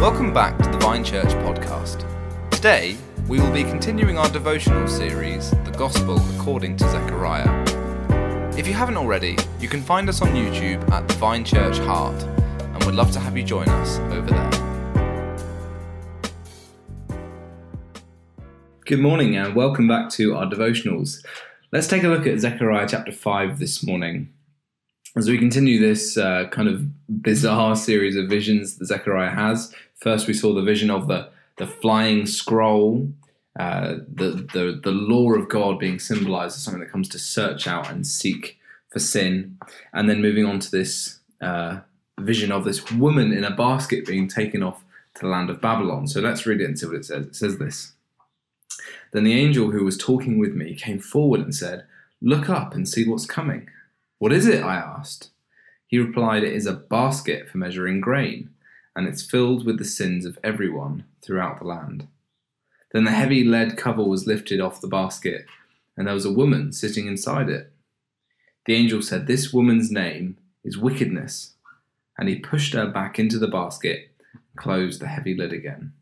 Welcome back to the Vine Church podcast. Today, we will be continuing our devotional series, The Gospel According to Zechariah. If you haven't already, you can find us on YouTube at the Vine Church Heart, and we'd love to have you join us over there. Good morning and welcome back to our devotionals. Let's take a look at Zechariah chapter 5 this morning. As we continue this uh, kind of bizarre series of visions that Zechariah has, first we saw the vision of the, the flying scroll, uh, the, the, the law of God being symbolized as something that comes to search out and seek for sin. And then moving on to this uh, vision of this woman in a basket being taken off to the land of Babylon. So let's read it and see what it says. It says this. Then the angel who was talking with me came forward and said, Look up and see what's coming. What is it? I asked. He replied, It is a basket for measuring grain, and it's filled with the sins of everyone throughout the land. Then the heavy lead cover was lifted off the basket, and there was a woman sitting inside it. The angel said, This woman's name is wickedness. And he pushed her back into the basket closed the heavy lid again.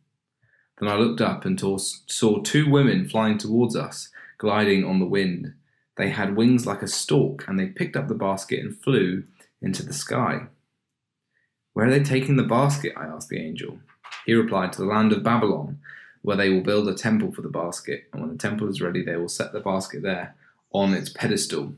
Then I looked up and saw two women flying towards us, gliding on the wind. They had wings like a stork, and they picked up the basket and flew into the sky. Where are they taking the basket? I asked the angel. He replied, To the land of Babylon, where they will build a temple for the basket, and when the temple is ready, they will set the basket there on its pedestal.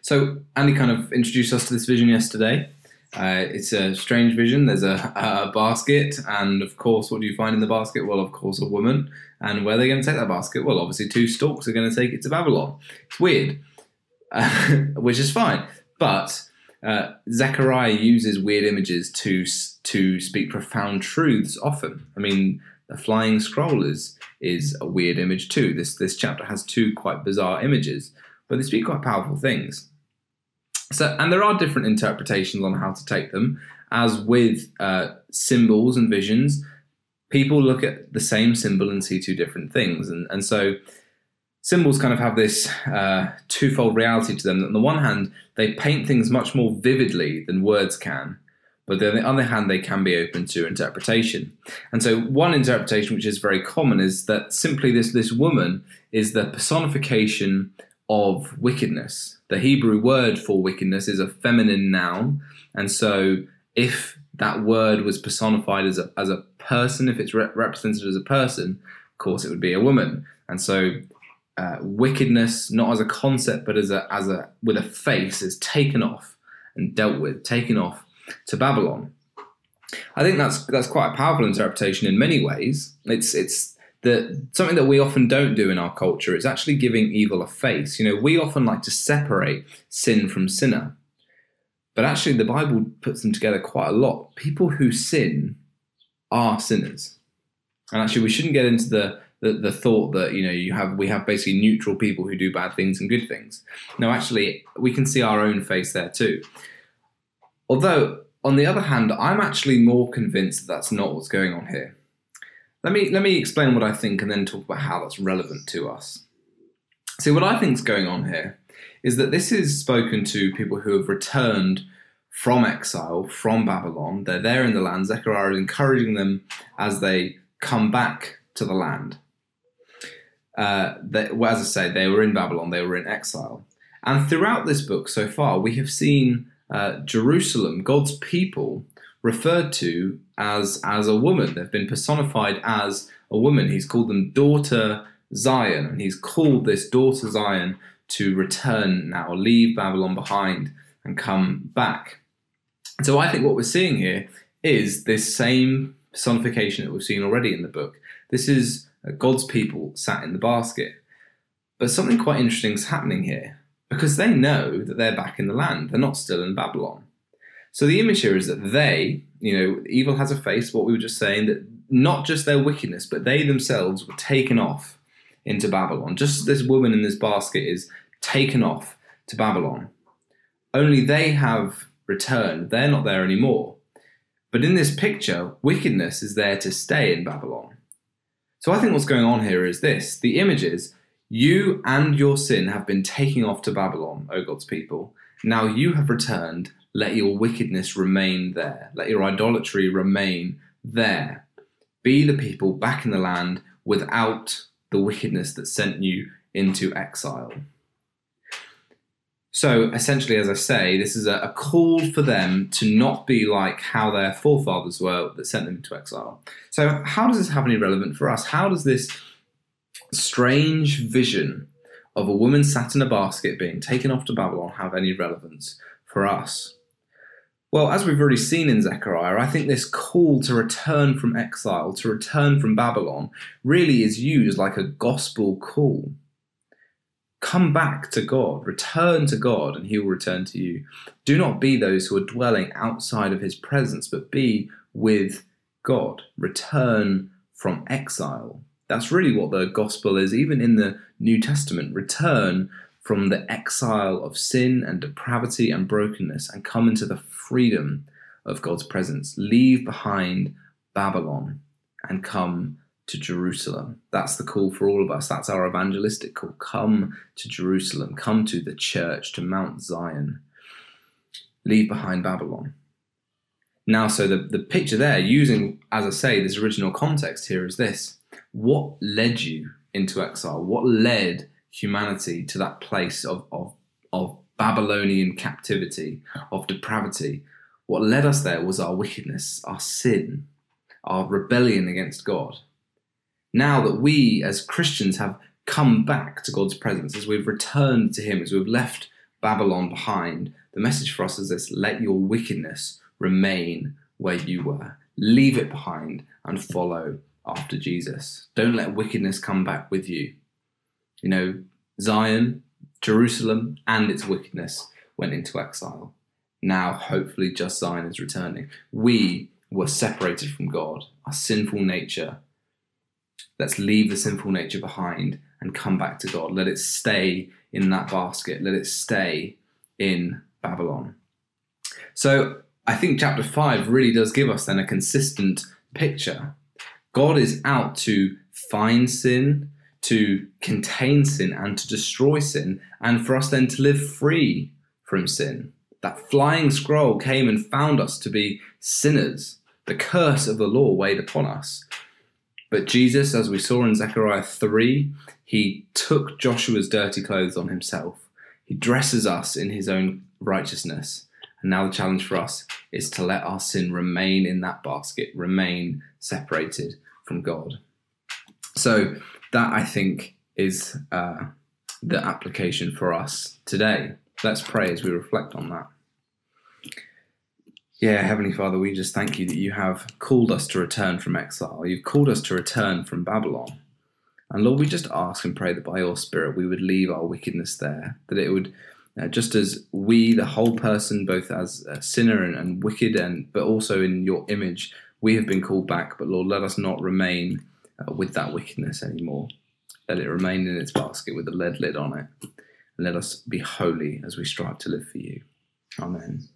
So, Andy kind of introduced us to this vision yesterday. Uh, it's a strange vision. There's a, a, basket, and of course, what do you find in the basket? Well, of course, a woman. And where are they going to take that basket? Well, obviously, two storks are going to take it to Babylon. It's weird, uh, which is fine. But uh, Zechariah uses weird images to to speak profound truths. Often, I mean, the flying scroll is is a weird image too. This this chapter has two quite bizarre images, but they speak quite powerful things. So, and there are different interpretations on how to take them. As with uh, symbols and visions, people look at the same symbol and see two different things. And, and so symbols kind of have this uh, twofold reality to them. On the one hand, they paint things much more vividly than words can. But on the other hand, they can be open to interpretation. And so, one interpretation, which is very common, is that simply this, this woman is the personification of wickedness the Hebrew word for wickedness is a feminine noun. And so if that word was personified as a, as a person, if it's re- represented as a person, of course it would be a woman. And so uh, wickedness, not as a concept, but as a, as a, with a face, is taken off and dealt with, taken off to Babylon. I think that's that's quite a powerful interpretation in many ways. It's it's that something that we often don't do in our culture is actually giving evil a face. You know, we often like to separate sin from sinner. But actually, the Bible puts them together quite a lot. People who sin are sinners. And actually, we shouldn't get into the, the, the thought that, you know, you have we have basically neutral people who do bad things and good things. No, actually, we can see our own face there too. Although, on the other hand, I'm actually more convinced that that's not what's going on here. Let me let me explain what I think and then talk about how that's relevant to us. See, what I think is going on here is that this is spoken to people who have returned from exile, from Babylon. They're there in the land. Zechariah is encouraging them as they come back to the land. Uh, well, as I say, they were in Babylon, they were in exile. And throughout this book so far, we have seen uh, Jerusalem, God's people, referred to as as a woman. They've been personified as a woman. He's called them daughter Zion, and he's called this daughter Zion to return now, leave Babylon behind, and come back. So I think what we're seeing here is this same personification that we've seen already in the book. This is God's people sat in the basket. But something quite interesting is happening here because they know that they're back in the land. They're not still in Babylon. So the image here is that they, you know, evil has a face, what we were just saying, that not just their wickedness, but they themselves were taken off into Babylon. Just this woman in this basket is taken off to Babylon. Only they have returned. They're not there anymore. But in this picture, wickedness is there to stay in Babylon. So I think what's going on here is this the image is you and your sin have been taken off to Babylon, O God's people. Now you have returned let your wickedness remain there. Let your idolatry remain there. Be the people back in the land without the wickedness that sent you into exile. So essentially, as I say, this is a, a, call for them to not be like how their forefathers were that sent them into exile. So, how does this have any relevance for us? How does this strange vision of a woman sat in a basket being taken off to Babylon have any relevance for us? Well, as we've already seen in Zechariah, I think this call to return from exile, to return from Babylon, really is used like a gospel call. Come back to God, return to God, and He will return to you. Do not be those who are dwelling outside of His presence, but be with God. Return from exile. That's really what the gospel is, even in the New Testament. Return from the exile of sin and depravity and brokenness and come into the freedom of God's presence. Leave behind Babylon and come to Jerusalem. That's the call for all of us. That's our evangelistic call. Come to Jerusalem. Come to the church, to Mount Zion. Leave behind Babylon. Now, so the, the picture there, using, as I say, this original context here is this What led you into exile? What led humanity to that place of, of, of Babylonian captivity, of depravity? What led us there was our wickedness, our sin, our rebellion against God now that we as Christians have come back to God's presence, as we've returned to Him, as we've left Babylon behind, the message for us is this let your wickedness remain where you were. Leave it behind and follow after Jesus. Don't let wickedness come back with you. You know, Zion, Jerusalem, and its wickedness went into exile. Now, hopefully, just Zion is returning. We were separated from God. Our sinful nature Let's leave the sinful nature behind and come back to God. Let it stay in that basket. Let it stay in Babylon. So I think chapter 5 really does give us then a consistent picture. God is out to find sin, to contain sin, and to destroy sin, and for us then to live free from sin. That flying scroll came and found us to be sinners. The curse of the law weighed upon us. But Jesus, as we saw in Zechariah 3, he took Joshua's dirty clothes on himself. He dresses us in his own righteousness. And now the challenge for us is to let our sin remain in that basket, remain separated from God. So, that I think is uh, the application for us today. Let's pray as we reflect on that. Yeah, Heavenly Father, we just thank you that you have called us to return from exile. You've called us to return from Babylon. And Lord, we just ask and pray that by your Spirit we would leave our wickedness there, that it would, uh, just as we, the whole person, both as a sinner and, and wicked, and but also in your image, we have been called back. But Lord, let us not remain uh, with that wickedness anymore. Let it remain in its basket with a lead lid on it. And let us be holy as we strive to live for you. Amen.